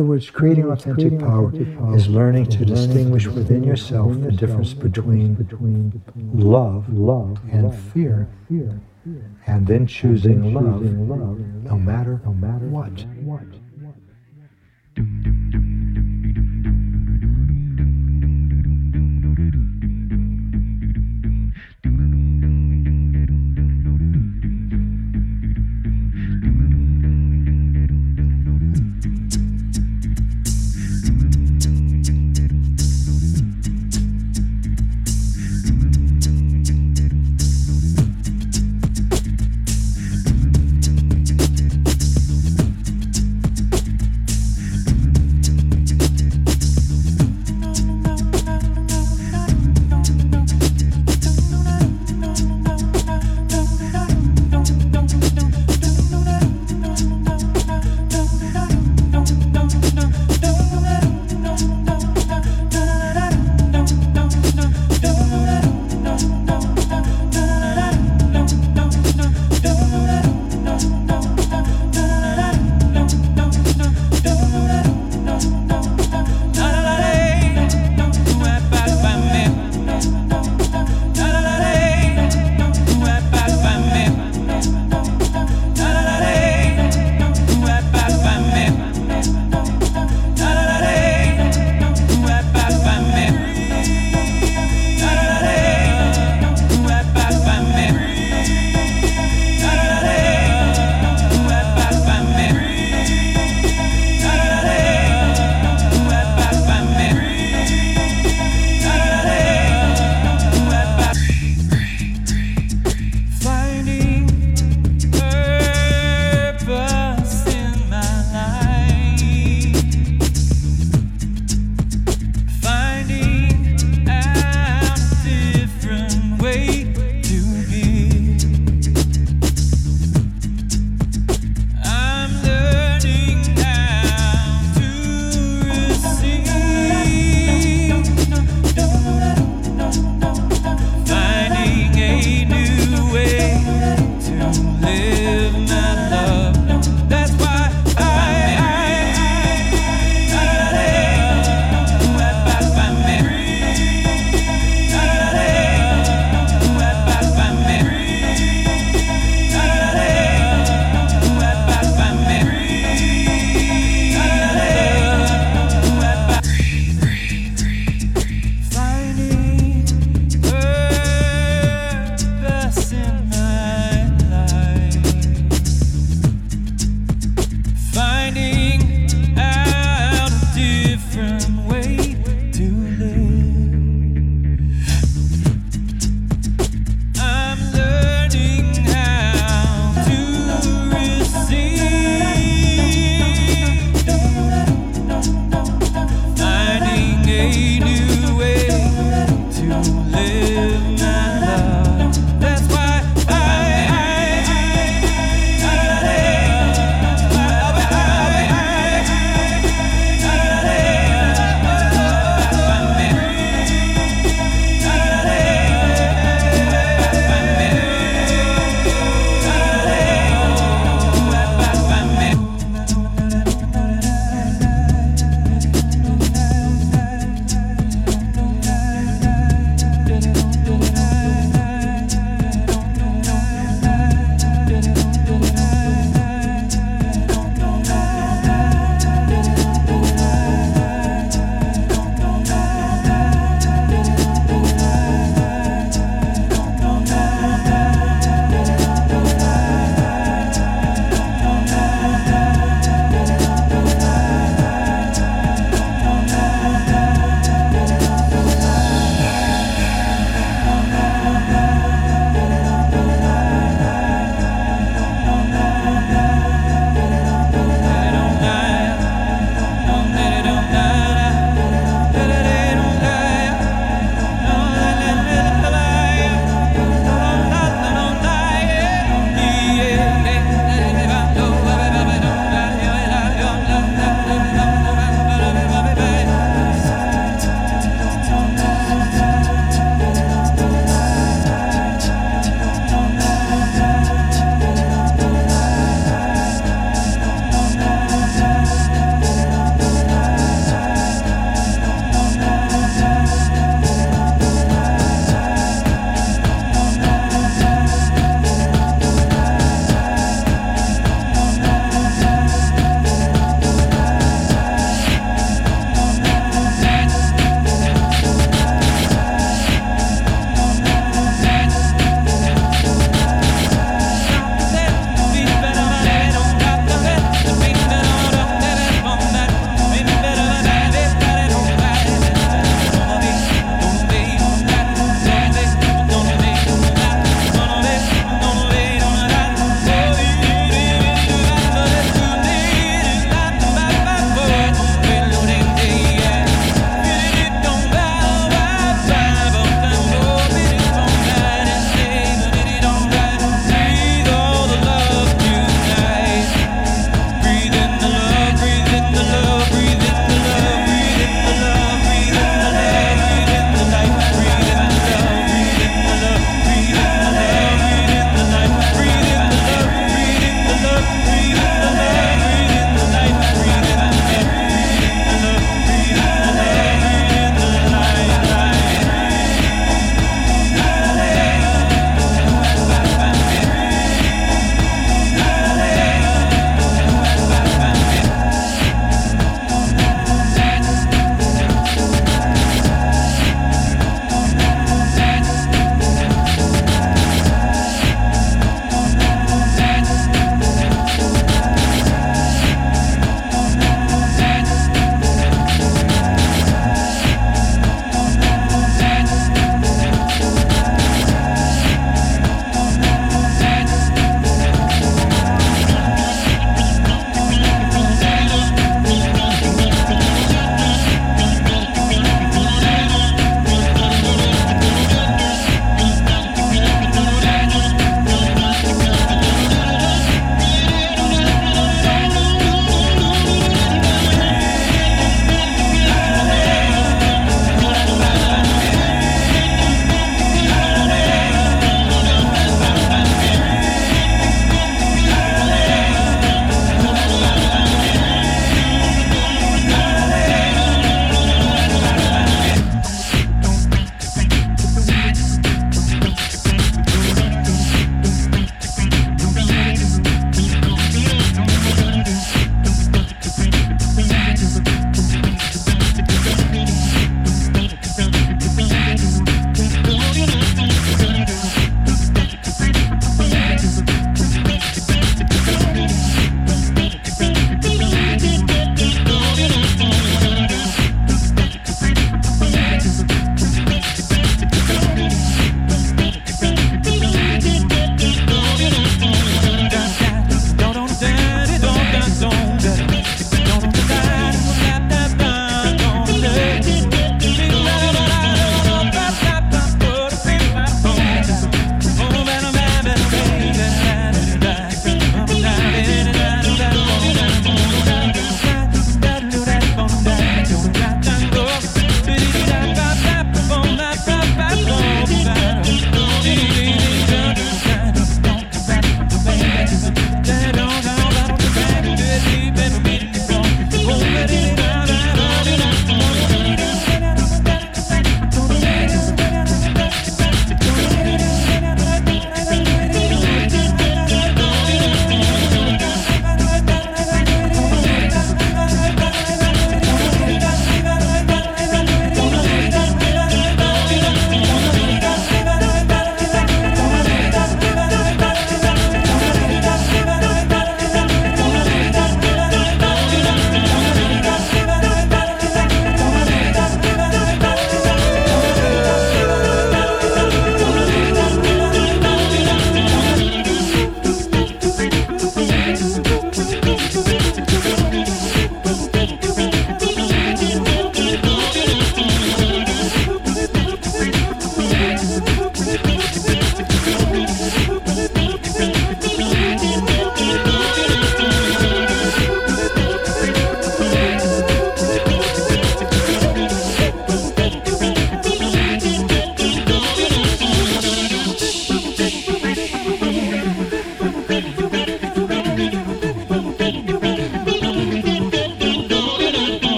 other words, creating mm, authentic power is learning to distinguish within yourself the difference between love and fear, and then choosing love no matter what.